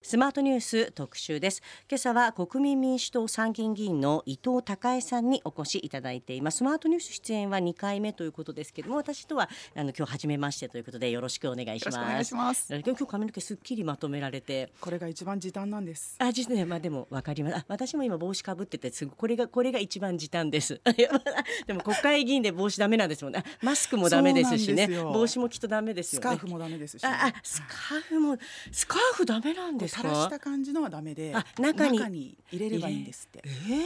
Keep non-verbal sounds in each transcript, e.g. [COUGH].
スマートニュース特集です。今朝は国民民主党参議院議員の伊藤孝恵さんにお越しいただいています。スマートニュース出演は2回目ということですけれども私とはあの今日初めましてということでよろしくお願いします。お願いします。今日髪の毛すっきりまとめられて。これが一番時短なんです。あ実ねまあでもわかります。あ私も今帽子かぶっててすぐこれがこれが一番時短です。[LAUGHS] でも国会議員で帽子ダメなんですもんね。マスクもダメですしね。帽子もきっとダメですよね。スカーフもダメですし、ね、ああスカーフもスカーフダメなんですか？垂らした感じのはダメであ中に。入れればいいんですって。えー、え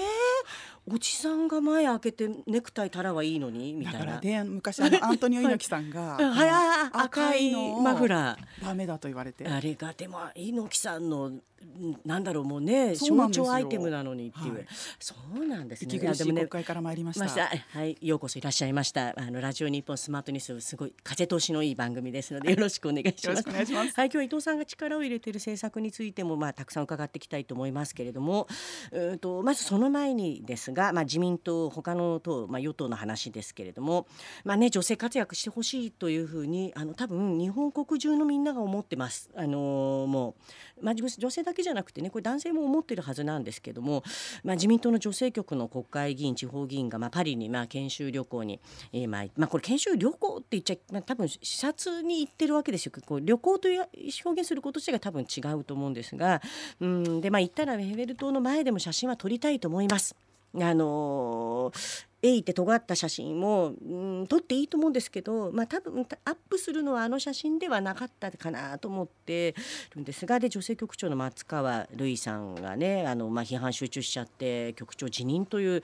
ー、おじさんが前開けてネクタイたらはいいのに？みたいな。だからで昔あの [LAUGHS] アントニオ猪木さんが、はい、赤いマフラー。ダメだと言われて。あれがでも猪木さんのなんだろうもうね象徴アイテムなのにっていう、はい、そうなんですね。息苦しい国会から参りました。まはい、ようこそいらっしゃいました。あのラジオ日本スマートニュースすごい風通しのいい番組ですのでよろしくお願いします。ますはい、今日伊藤さんが力を入れている政策についてもまあたくさん伺っていきたいと思いますけれども、うんとまずその前にですが、まあ自民党他の党まあ与党の話ですけれども、まあね女性活躍してほしいというふうにあの多分日本国中のみんなが思ってます。あのー、もうまあ女性だけじゃなくてねこれ男性も思ってるはずなんですけども、まあ、自民党の女性局の国会議員地方議員が、まあ、パリに、まあ、研修旅行に、えーまあまあ、これ研修旅行って言っちゃ、まあ、多分視察に行ってるわけですよこう旅行という表現すること自体が多分違うと思うんですがうんで、まあ、行ったらヘベル島の前でも写真は撮りたいと思います。あのえいって尖った写真も、うん、撮っていいと思うんですけど、まあ、多分アップするのはあの写真ではなかったかなと思ってるんですがで女性局長の松川るいさんがねあの、まあ、批判集中しちゃって局長辞任という、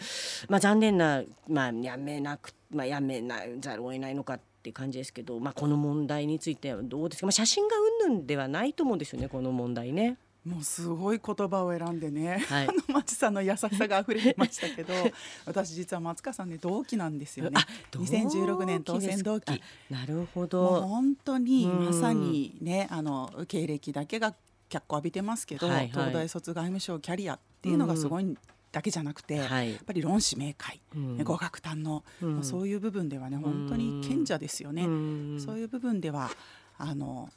まあ、残念な、まあ、やめなく、まあ、やめなざるを得ないのかっていう感じですけど、まあ、この問題についてはどうですか、まあ、写真がうんぬんではないと思うんですよねこの問題ね。もうすごい言葉を選んでね、はい、あの町さんの優しさが溢れてましたけど [LAUGHS] 私実は松川さんね同期なんですよね。2016年当選同期なるほど。本当にまさにねあの経歴だけが脚光浴びてますけど、はいはい、東大卒外務省キャリアっていうのがすごいだけじゃなくて、はい、やっぱり論旨明快、うん、語学堪能、うん、そういう部分ではね本当に賢者ですよね、うん、そういう部分ではあの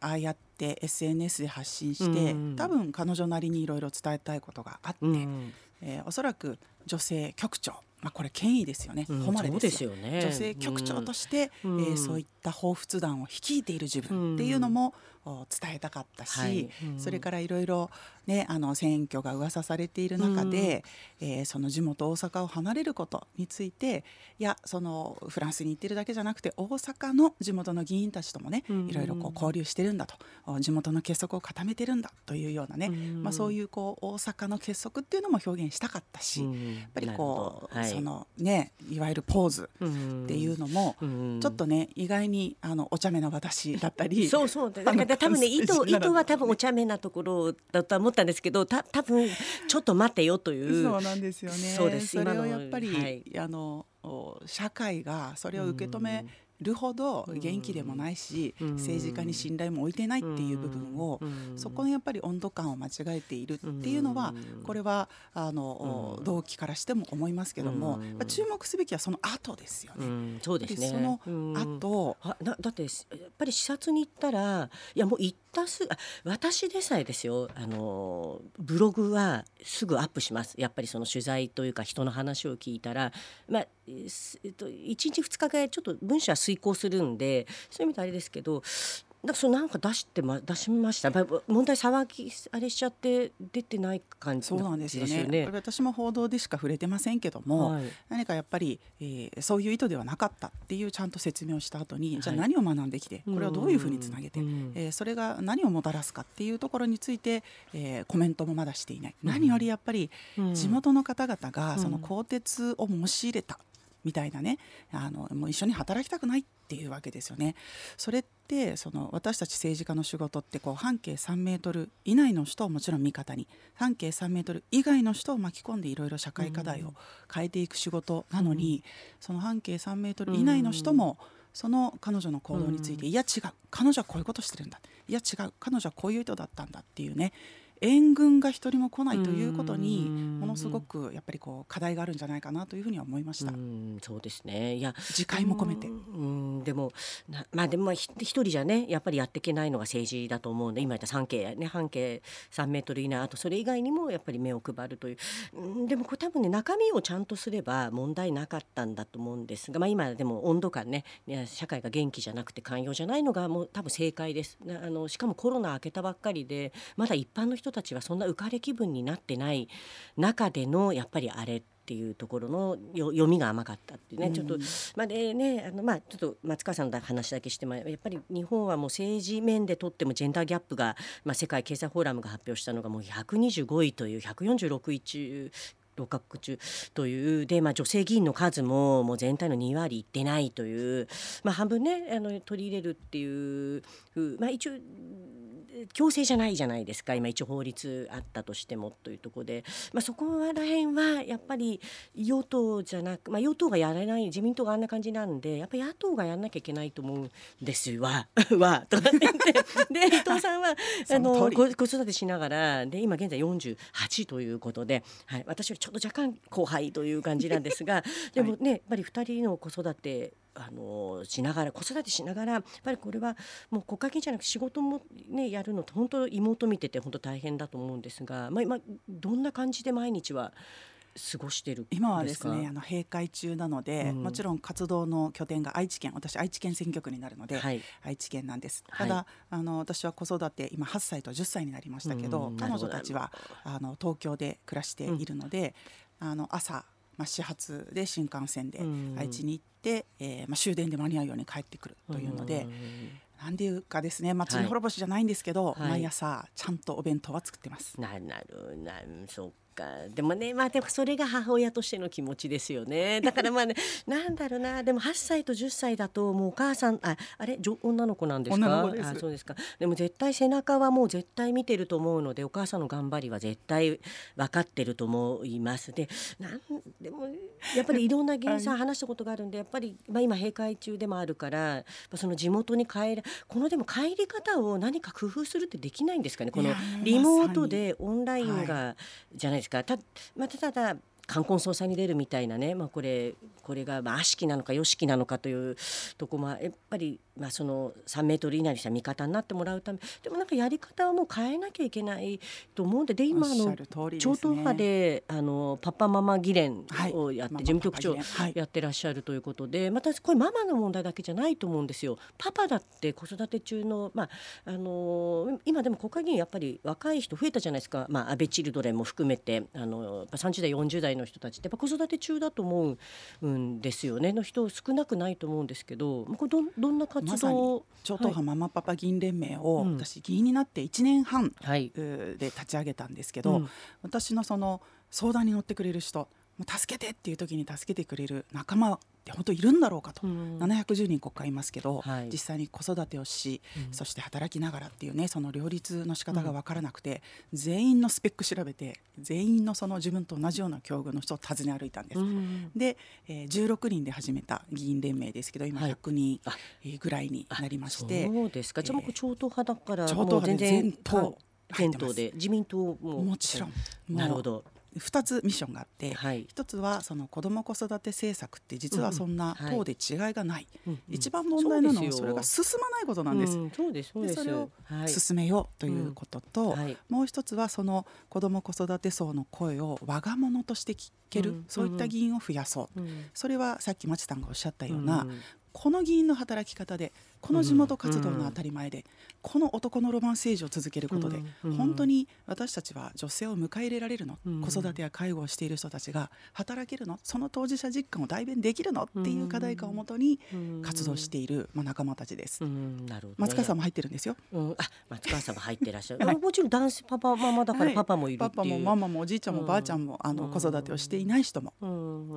ああやって SNS で発信して、うん多分彼女なりにいろいろ伝えたいことがあって、うん、えー、おそらく女性局長まあ、これ権威ですよね、誉れですよ。ね。女性局長として、うん、えー、そういった彷彿団を率いている自分っていうのも、伝えたかったし、はい。うん、それからいろいろねあの選挙が噂されている中で、うん、えー、その地元大阪を離れることについていやそのフランスに行ってるだけじゃなくて大阪の地元の議員たちともね、うん、いろいろこう交流してるんだと。地元の結束を固めてるんだというようなね、まあ、そういうこう大阪の結束っていうのも表現したかったし、やっぱりこう、はい、そのねいわゆるポーズっていうのも、ちょっとね意外にあのお茶目な私だったり。そうそう。だから多分ね意図意図は多分お茶目なところだと思ったんですけどた多分 [LAUGHS] ちょっと待ってよという。そうなんですよね。そうですそれをやっぱり、はい、あの社会がそれを受け止め、るほど元気でもないし、政治家に信頼も置いてないっていう部分を、そこのやっぱり温度感を間違えているっていうのは、これはあの、同期からしても思いますけども、注目すべきはその後ですよね。そうですね。その後、あだだってやっぱり視察に行ったらいやもう行ったすあ私でさえですよ。あのブログはすぐアップします。やっぱりその取材というか人の話を聞いたら。まあえっと、1日2日ぐらいちょっと文章は遂行するんでそういう意味であれですけどだそれなんか出してま出しました。問題騒ぎあれしちゃって出てない感じ、ね、そうなんですよね。私も報道でしか触れてませんけども、はい、何かやっぱり、えー、そういう意図ではなかったっていうちゃんと説明をした後に、はい、じゃあ何を学んできてこれをどういうふうにつなげて、えー、それが何をもたらすかっていうところについて、えー、コメントもまだしていない、何よりやっぱり地元の方々がその鋼鉄を申し入れたみたいなねあのもう一緒に働きたくないっていうわけですよね。それってその私たち政治家の仕事ってこう半径3メートル以内の人をもちろん味方に半径3メートル以外の人を巻き込んでいろいろ社会課題を変えていく仕事なのに、うん、その半径3メートル以内の人も、その彼女の行動について、うん、いや違う彼女はこういうことしてるんだいや違う彼女はこういう意図だったんだっていうね援軍が一人も来ないということにものすごくやっぱりこう課題があるんじゃないかなというふうには思いました。うそうですね。いや次回も込めて。うん。でもまあでも一人じゃねやっぱりやっていけないのが政治だと思うんで今言った半径ね半径3メートル以内あとそれ以外にもやっぱり目を配るという。うん。でもこれ多分ね中身をちゃんとすれば問題なかったんだと思うんですが、まあ、今でも温度感ね社会が元気じゃなくて寛容じゃないのがもう多分正解です。あのしかもコロナ明けたばっかりでまだ一般の人たちはそんな浮かれ気分になってない中でのやっぱりあれっていうところの読みが甘かったっていうね、うん、ちょっとまあでねあのまあちょっと松川さんの話だけしてもやっぱり日本はもう政治面でとってもジェンダーギャップが、まあ、世界経済フォーラムが発表したのがもう125位という146位中6カ国中というで、まあ、女性議員の数ももう全体の2割いってないという、まあ、半分ねあの取り入れるっていう、まあ、一応強制じゃないじゃないですか。今一応法律あったとしてもというところで、まあ、そこら辺はやっぱり与党じゃなく、まあ、与党がやらない自民党があんな感じなんでやっぱり野党がやらなきゃいけないと思うんですわ。[LAUGHS] わ。とかって言って。で伊藤さんは [LAUGHS] あの子育てしながらで今現在48ということで、はい、私よりちょっと若干後輩という感じなんですが [LAUGHS] でもねやっぱり2人の子育てあのしながら子育てしながらやっぱりこれはもう国会議員じゃなくて仕事もねやるのと本当妹見てて本当大変だと思うんですが、まあ、今どんな感じで毎日は過ごしてる今はですねあの閉会中なので、うん、もちろん活動の拠点が愛知県私愛知県選挙区になるので、はい、愛知県なんです。ただ、はい、あの私は子育て今8歳と10歳になりましたけど、うん、彼女たちはあの東京で暮らしているので、うん、あの朝まあ、始発で新幹線で愛知に行って、うん、えー、まあ、終電で間に合うように帰ってくるというので、うん、なんでいうかですね、まあ、罪滅ぼしじゃないんですけど、はい、毎朝ちゃんとお弁当は作ってます。なるなるなるそうかでもねまあでもそれが母親としての気持ちですよね。だからまあね [LAUGHS] なんだろうなでも8歳と10歳だともうお母さんああれ？女の子なんですか？あそうですか。でも絶対背中はもう絶対見てると思うのでお母さんの頑張りは絶対分かってると思います。でなんでもやっぱりいろんな議員さん [LAUGHS] 話したことがあるんでやっぱり、まあ、今閉会中でもあるからその地元に帰るこのでも帰り方を何か工夫するってできないんですかね？このリモートでオンラインが、じゃないですかた,、まあ、ただ冠婚葬祭に出るみたいなね、まあ、これこれがまあ悪しきなのか良しきなのかというとこもやっぱりまあその3メートル以内にした味方になってもらうためでもなんかやり方はもう変えなきゃいけないと思うんでで今の超党派であのパパママ議連をやって、事務局長やってらっしゃるということで、またこれママの問題だけじゃないと思うんですよ。パパだって子育て中のまああの今でも国会議員やっぱり若い人増えたじゃないですか、まあ、安倍チルドレンも含めてあの30代40代の人たちってやっぱ子育て中だと思うんですよね。の人少なくないと思うんですけどこれどどんな活動超党派ママパパ議員連盟を、私議員になって1年半で立ち上げたんですけど、私のその相談に乗ってくれる人助けてっていう時に助けてくれる仲間って本当いるんだろうかと、うん、710人国会いますけど、はい、実際に子育てをし、うん、そして働きながらっていうねその両立の仕方が分からなくて、うん、全員のスペック調べて全員のその自分と同じような境遇の人を訪ね歩いたんです。うん、で、えー、16人で始めた議員連盟ですけど今100人ぐらいになりまして、はい、そうですか、じゃあ超党派だから超党派で全党全党で。自民党も。もちろん。なるほど2つミッションがあって、はい、1つはその子ども子育て政策って実はそんな党で違いがない、うんはい、一番問題なのはそれが進まないことなんです。そうですでそれを進めようということと、はい、もう一つはその子ども子育て層の声を我が物として聞ける、うん、そういった議員を増やそう、うん、それはさっき町さんがおっしゃったような、この議員の働き方でこの地元活動の当たり前で、この男のロマン政治を続けることで、本当に私たちは女性を迎え入れられるの、子育てや介護をしている人たちが働けるの？その当事者実感を代弁できるの？っていう課題感をもとに活動している、まあ、仲間たちです。なるほど、松川さんも入ってるんですよ。うん、あ松川さんも入ってらっしゃる。[LAUGHS] もちろん男子パパママだからパパもいるパパもママもおじいちゃんもばあちゃんも、あの子育てをしていない人も、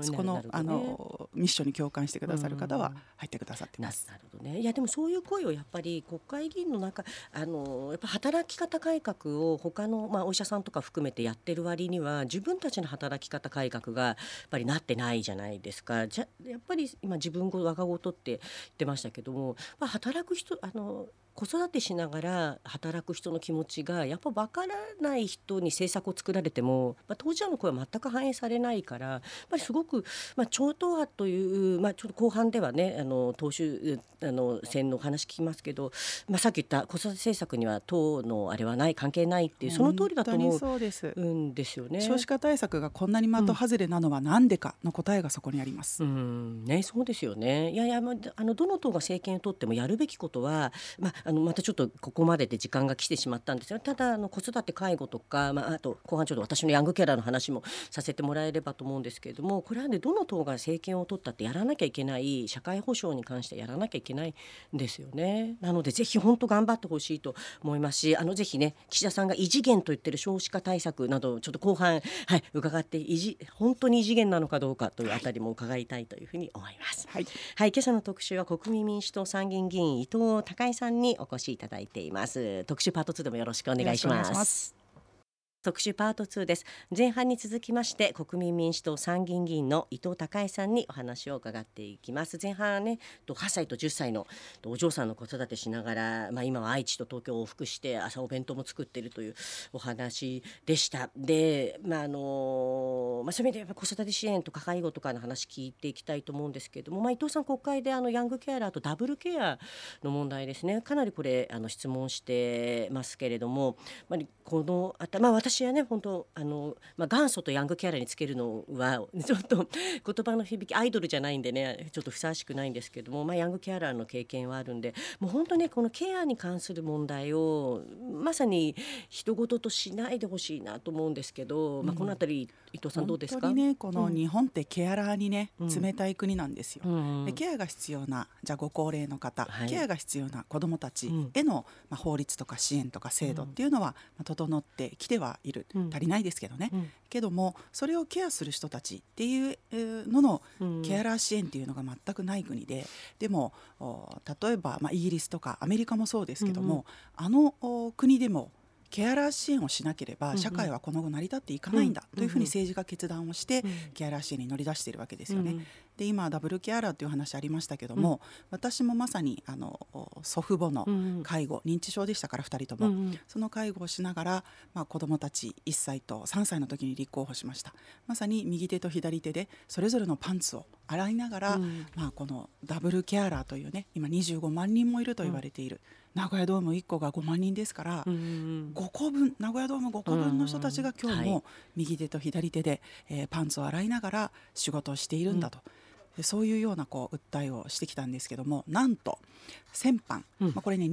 そこの、あのミッションに共感してくださる方は入ってくださってます。なるほどね。いやでもそういう声をやっぱり国会議員の中あのやっぱ働き方改革を他のまあお医者さんとか含めてやってる割には自分たちの働き方改革がやっぱりなってないじゃないですか。じゃやっぱり今自分ご我が事って言ってましたけども、ま、働く人あの子育てしながら働く人の気持ちがやっぱ分からない人に政策を作られても、まあ、当事者の声は全く反映されないからやっぱりすごく、まあ、超党派という、まあ、ちょっと後半ではねあの党首あの選の話聞きますけど、まあ、さっき言った子育て政策には党のあれはない関係ないっていうその通りだと思うんですよね。少子化対策がこんなに的外れなのは何でかの答えがそこにあります。うん、ね、そうですよね。いやいや、まあのどの党が政権を取ってもやるべきことは、まああのまたちょっとここまでで時間が来てしまったんですがただあの子育て介護とか、まあ、あと後半ちょっと私のヤングケアラーの話もさせてもらえればと思うんですけれどもこれはねどの党が政権を取ったってやらなきゃいけない社会保障に関してやらなきゃいけないんですよね。なのでぜひ本当頑張ってほしいと思いますしあのぜひね岸田さんが異次元と言ってる少子化対策などちょっと後半、はい、伺って異次本当に異次元なのかどうかというあたりも伺いたいというふうに思います。はい、はい、今朝の特集は国民民主党参議院議員伊藤孝恵さんにお越しいただいています。特集パート2でもよろしくお願いします特集パート2です。前半に続きまして国民民主党参議院議員の伊藤孝恵さんにお話を伺っていきます。前半ね8歳と10歳のお嬢さんの子育てしながら、まあ、今は愛知と東京を往復して朝お弁当も作っているというお話でした。で、まああのまあ、そういう意味でやっぱ子育て支援とか介護とかの話聞いていきたいと思うんですけれども、まあ、伊藤さん国会であのヤングケアラーとダブルケアの問題ですね。かなりこれあの質問してますけれども、まあ、このあた、まあ、私はね本当あの、まあ、元祖とヤングケアラーにつけるのは [LAUGHS] ちょっと言葉の響きアイドルじゃないんでねちょっとふさわしくないんですけども、まあ、ヤングケアラーの経験はあるんでもう本当ねこのケアに関する問題をまさに人事としないでほしいなと思うんですけど、うん、まあ、この辺り伊藤さんどうですか？ねこの日本ってケアラーにね、うん、冷たい国なんですよ、うんでケアが必要なじゃあご高齢の方、はい、ケアが必要な子どもたちへの、まあ、法律とか支援とか制度っていうのは、まあ、整ってきてはいる、足りないですけどね、けどもそれをケアする人たちっていうののケアラー支援っていうのが全くない国ででも例えば、まあ、イギリスとかアメリカもそうですけども、あの国でもケアラー支援をしなければ社会はこの後成り立っていかないんだというふうに政治が決断をしてケアラー支援に乗り出しているわけですよね。で今ダブルケアラーという話ありましたけども、私もまさにあの祖父母の介護、認知症でしたから2人とも、その介護をしながら、まあ、子どもたち1歳と3歳の時に立候補しました。まさに右手と左手でそれぞれのパンツを洗いながら、まあ、このダブルケアラーというね今25万人もいると言われている。名古屋ドーム1個が5万人ですから、うん、5個分名古屋ドーム5個分の人たちが今日も右手と左手で、えー、パンツを洗いながら仕事をしているんだと。でそういうようなこう訴えをしてきたんですけどもなんと先般、うん、まあ、これね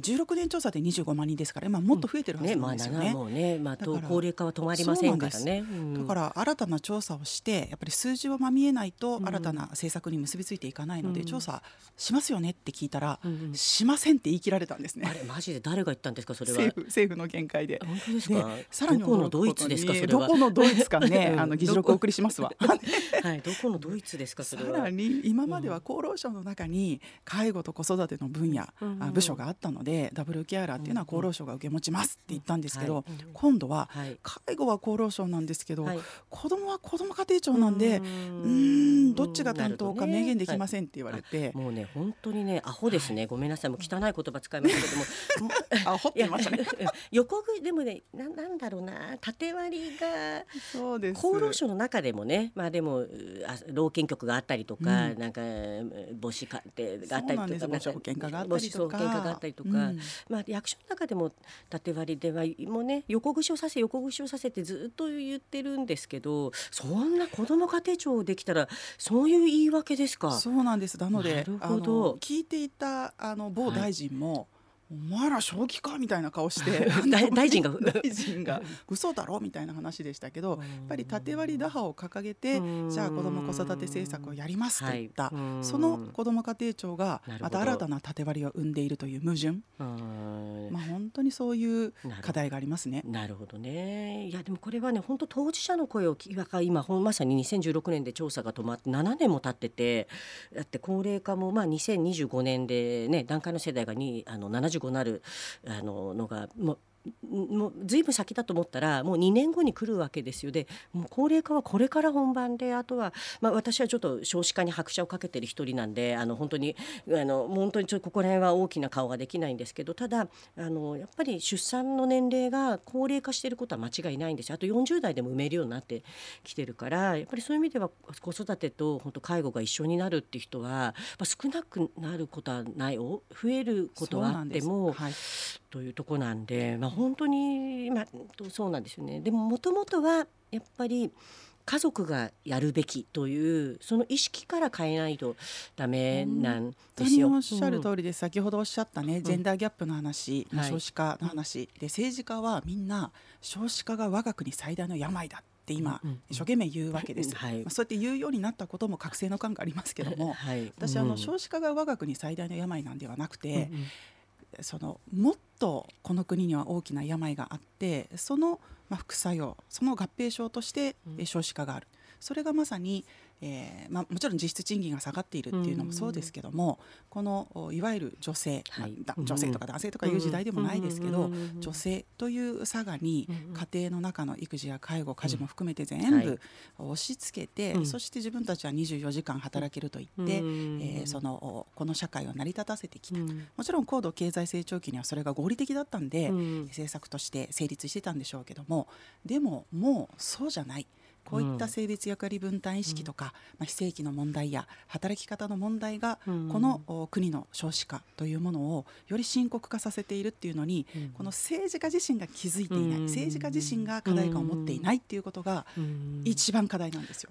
16年調査で25万人ですから今もっと増えてるはずなんですよね。うん、ねまあ、ねまあ、高齢化は止まりませんからね。だから新たな調査をしてやっぱり数字はまみえないと新たな政策に結びついていかないので、うん、調査しますよねって聞いたら、うん、しませんって言い切られたんですね。あれマジで誰が言ったんですかそれは。政府政府の見解で。本当ですか？さらにどこのドイツですかそれどこのドイツかね [LAUGHS] あの議事録お送りしますわ。はい、どこのドイツですかそれは？さらに今までは厚労省の中に介護と子育ての分野、部署があったのでダブルケアラーっていうのは厚労省が受け持ちますって言ったんですけど、今度は介護は厚労省なんですけど、はい、子どもは子ども家庭庁なんでうん。どっちが担当か明言できませんって言われて、もうね本当にねアホですね、ごめんなさい。もう汚い言葉使いましたけども。[LAUGHS] アホって言いましたね。[LAUGHS] 横食いでもねななんだろうな。縦割りがそうです。厚労省の中でもねまあでもあ老健局があったりとか、うん、なんか母子家庭があったりとか母子保険課があったりとかか、うん、まあ役所の中でも縦割りではもうね横串をさせ横串をさせってずっと言ってるんですけどそんな子ども家庭庁できたらそういう言い訳ですか？そうなんです。なのであの聞いていたあの某大臣も、はいお前ら正気かみたいな顔して [LAUGHS] [LAUGHS] 大臣が。大臣が嘘だろみたいな話でしたけどやっぱり縦割り打破を掲げてじゃあ子ども子育て政策をやりますといった、はい、その子ども家庭庁がまた新たな縦割りを生んでいるという矛盾。まあ本当にそういう課題がありますね。なるほどね。いやでもこれはね本当当事者の声を今まさに2016年で調査が止まって7年も経っててだって高齢化もまあ2025年でね段階の世代がにあの70 75なるあののがももうずいぶん先だと思ったらもう2年後に来るわけですよ。でもう高齢化はこれから本番であとは、まあ、私はちょっと少子化に拍車をかけてる一人なんであの本当にあの本当にちょっとここら辺は大きな顔ができないんですけどただあのやっぱり出産の年齢が高齢化していることは間違いないんですよ。あと40代でも埋めるようになってきてるからやっぱりそういう意味では子育てと本当介護が一緒になるっていう人は、まあ、少なくなることはない増えることはあっても、はい、というとこなんで、まあ、本当に、まあ、そうなんですよね。でももともとはやっぱり家族がやるべきというその意識から変えないとダメなんですよ。おっしゃる通りで、うん、先ほどおっしゃったね、ジェンダーギャップの話、うん、少子化の話、はい、で政治家はみんな少子化が我が国最大の病だって今、一生懸命言うわけです、はい、まあ、そうやって言うようになったことも覚醒の感がありますけども、はい、私あの少子化が我が国最大の病なんではなくて、うん。そのもっとこの国には大きな病があってそのまあ副作用その合併症として少子化がある、それがまさにえーまあ、もちろん実質賃金が下がっているっていうのもそうですけども、このいわゆる女性、はい、女性とか男性とかいう時代でもないですけど、女性という差がに家庭の中の育児や介護家事も含めて全部押し付けて、そして自分たちは24時間働けると言って、えー、そのこの社会を成り立たせてきた、もちろん高度経済成長期にはそれが合理的だったんで、政策として成立してたんでしょうけどもでももうそうじゃない。こういった性別役割分担意識とか、まあ、非正規の問題や働き方の問題が、この国の少子化というものをより深刻化させているっていうのに、この政治家自身が気づいていない、政治家自身が課題感を持っていないっていうことが一番課題なんですよ。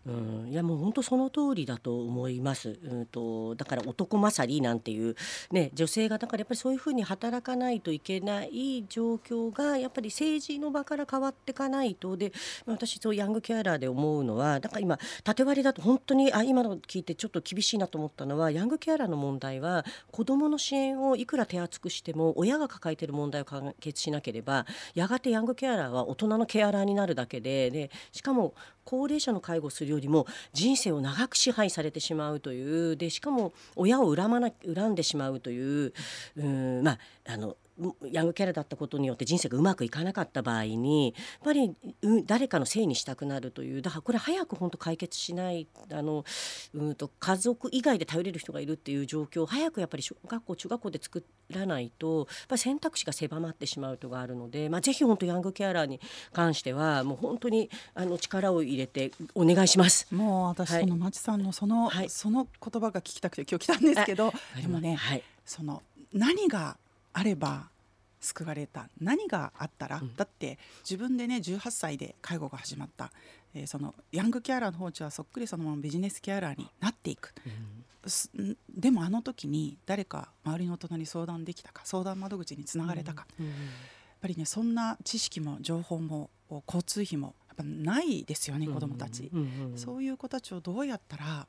いやもう本当その通りだと思います。うんとだから男勝りなんていうね女性がだからやっぱりそういうふうに働かないといけない状況がやっぱり政治の場から変わっていかないとで私そうヤングケアラーでで思うのはだから今縦割りだと本当にあ今の聞いてちょっと厳しいなと思ったのはヤングケアラーの問題は子どもの支援をいくら手厚くしても親が抱えている問題を解決しなければやがてヤングケアラーは大人のケアラーになるだけででしかも高齢者の介護をするよりも人生を長く支配されてしまうというでしかも親を恨まな恨んでしまうといううんまああのヤングキャラだったことによって人生がうまくいかなかった場合にやっぱり誰かのせいにしたくなるというだからこれ早く本当解決しないあのうんと家族以外で頼れる人がいるっていう状況を早くやっぱり小学校中学校で作らないとやっぱり選択肢が狭まってしまうとがあるので、まあ、ぜひ本当ヤングケアラーに関してはもう本当にあの力を入れてお願いします。もう私、はい、その町さんのその、はい、その言葉が聞きたくて今日来たんですけどでもね、はい、その何があれば救われた。何があったら、うん、だって自分でね18歳で介護が始まった、えー、そのヤングケアラーの放置はそっくりそのままビジネスケアラーになっていく、うん、でもあの時に誰か周りの大人に相談できたか？相談窓口につながれたか、うん、やっぱりねそんな知識も情報も交通費もやっぱないですよね子どもたち、そういう子たちをどうやったら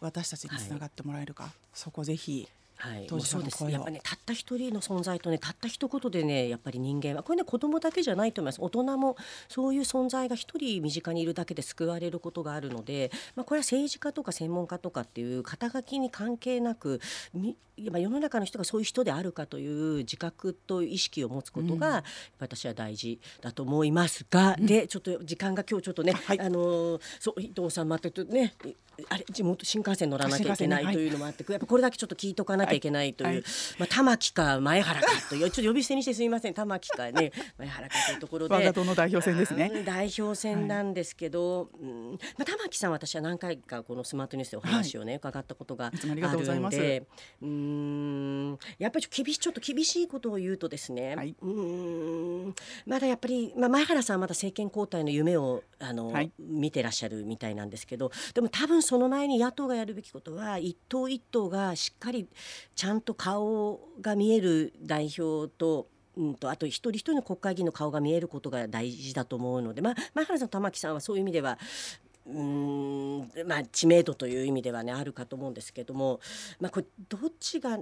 私たちにつながってもらえるか、はい、そこぜひはい、そうです。やっぱねたった一人の存在とねたった一言でねやっぱり人間はこれね子供だけじゃないと思います。大人もそういう存在が一人身近にいるだけで救われることがあるので、まあ、これは政治家とか専門家とかっていう肩書きに関係なくま世の中の人がそういう人であるかという自覚と意識を持つことが、私は大事だと思いますが、うん、でちょっと時間が今日ちょっとね、はい、あのそう伊藤さんまたねあれ地元新幹線乗らなきゃいけない。というのもあって、やっぱこれだけちょっと聞いとかなきゃい。けないという、はい。はい、まあ玉木か前原かという。ちょっと呼び捨てにしてすみません。玉木かね前原かというところで。我が党の代表選ですね。代表選なんですけど、うん、まあ玉木さん私は何回かこのスマートニュースでお話をね、伺ったことがあるんで。うん。やっぱり厳しちょっと厳しいことを言うとですね、はい、うん。まだやっぱり、まあ、前原さんはまだ政権交代の夢をあの、はい、見てらっしゃるみたいなんですけどでも多分その前に野党がやるべきことは一党一党がしっかりちゃんと顔が見える代表とうんとあと一人一人の国会議員の顔が見えることが大事だと思うので、まあ、前原さん玉木さんはそういう意味ではうんまあ、知名度という意味ではねあるかと思うんですけども、まあ、これどっちが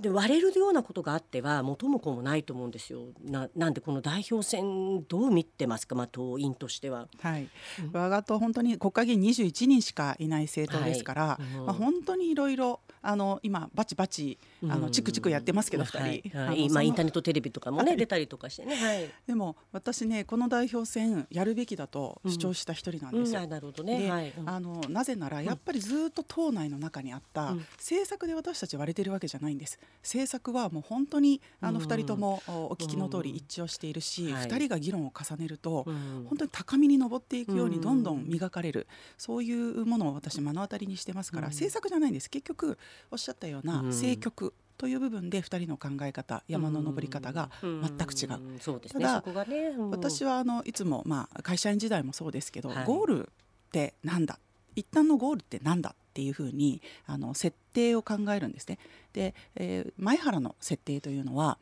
で割れるようなことがあっては元も子もないと思うんですよ。ななんでこの代表選どう見てますか、まあ、党員としては。はい、我が党本当に国会議員21人しかいない政党ですから、はい。うん、まあ、本当にいろいろあの今バチバチあのチクチクやってますけど2人、はい、今インターネットテレビとかもね、はい、出たりとかしてね、はい、でも私ねこの代表選やるべきだと主張した一人なんですよ。うん。うん、なるほどね、はい、あのなぜならやっぱりずっと党内の中にあった、政策で私たち割れてるわけじゃないんです。政策はもう本当にあの2人ともお聞きの通り一致をしているし、うん、2人が議論を重ねると、本当に高みに上っていくようにどんどん磨かれる、そういうものを私目の当たりにしてますから、政策じゃないんです。結局おっしゃったような政局という部分で2人の考え方山の登り方が全く違う。うただ、ねうん、私はあのいつも、まあ、会社員時代もそうですけど、はい、ゴールってなんだ？一旦のゴールってなんだ？っていうふうにあの設定を考えるんですね。で、えー、前原の設定というのはやっ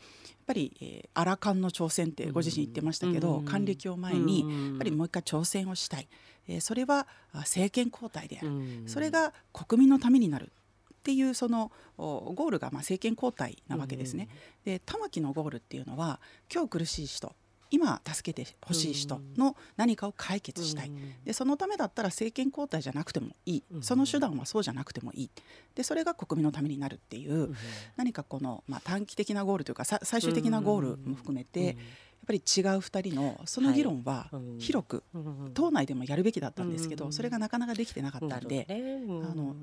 ぱり、えー、アラカンの挑戦ってご自身言ってましたけど、還暦を前にやっぱりもう一回挑戦をしたい、えー、それは政権交代である、それが国民のためになるっていうそのゴールがまあ政権交代なわけですね。うん、で玉木のゴールっていうのは今日苦しい人今助けてほしい人の何かを解決したい、でそのためだったら政権交代じゃなくてもいい。その手段はそうじゃなくてもいい。でそれが国民のためになるっていう、何かこの、まあ、短期的なゴールというか最終的なゴールも含めて、ぱり違う2人のその議論は広く党内でもやるべきだったんですけどそれがなかなかできてなかったんで、あの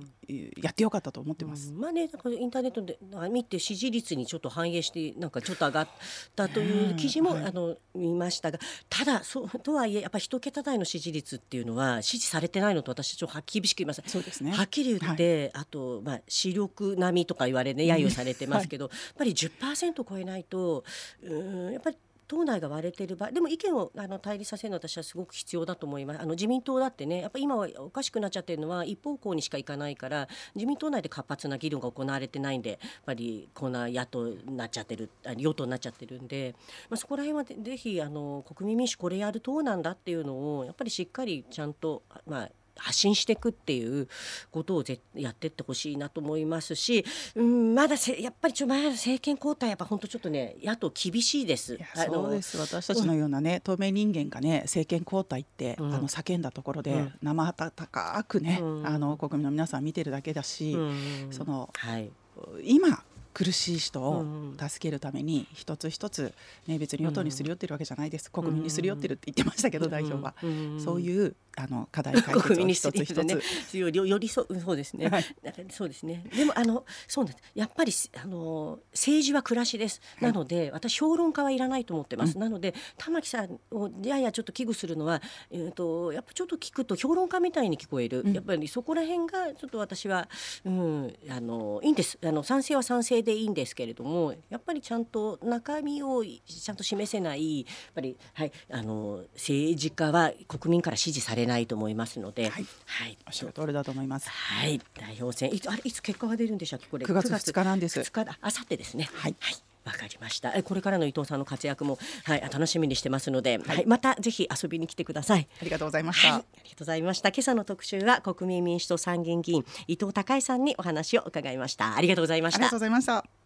やってよかったと思ってます。まあねなんかインターネットで見て支持率にちょっと反映してなんかちょっと上がったという記事も、あの見ましたがただそうとはいえやっぱり一桁台の支持率っていうのは支持されてないのと私ちょっと厳しく言いますそうですね。はっきり言って、あとまあ視力並みとか言われね揶揄されてますけど、やっぱり10%超えないとうんやっぱり党内が割れてる場合でも意見をあの対立させるのは私はすごく必要だと思います。あの自民党だってねやっぱり今はおかしくなっちゃってるのは一方向にしかいかないから自民党内で活発な議論が行われてないんでやっぱりこんな野党になっちゃってる与党になっちゃってるんで、まあ、そこら辺はぜひあの国民民主これやる党なんだっていうのをやっぱりしっかりちゃんとまあ発信していくっていうことをぜやってってほしいなと思いますし、うん、まだせやっぱりちょまだ政権交代やっぱ本当ちょっとね野党厳しいです。そうです。私たちのようなね、うん、透明人間がね政権交代って、うん、あの叫んだところで、うん、生温かくね、あの国民の皆さん見てるだけだし、その、はい、今苦しい人を助けるために一つ一つ、ね、別に与党にすり寄ってるわけじゃないです。国民にすり寄ってるって言ってましたけど代表は。そういうあの課題解決を一つ一つ。よよりそそうですね、はい、そうですね。でもあのそうなんです。やっぱりあの政治は暮らしです、なので私評論家はいらないと思ってます、うん、なので玉木さんをややちょっと危惧するのは、えーと、やっぱちょっと聞くと評論家みたいに聞こえる、うん、やっぱりそこら辺がちょっと私は、うん、あのいいんです。あの賛成は賛成でいいんですけれどもやっぱりちゃんと中身をちゃんと示せないやっぱり、はい、あの政治家は国民から支持されないと思いますので、はい、はい、お仕事通りだと思います。はい、代表選。いつあれいつ結果が出るんでしたっけ？これ。9月2日なんです。2日あさってですね。はい。はいわかりました。これからの伊藤さんの活躍も、はい、楽しみにしてますので、はい、はい、またぜひ遊びに来てください。ありがとうございました、はい、ありがとうございました。今朝の特集は国民民主党参議院議員伊藤孝さんにお話を伺いました。ありがとうございました。ありがとうございました。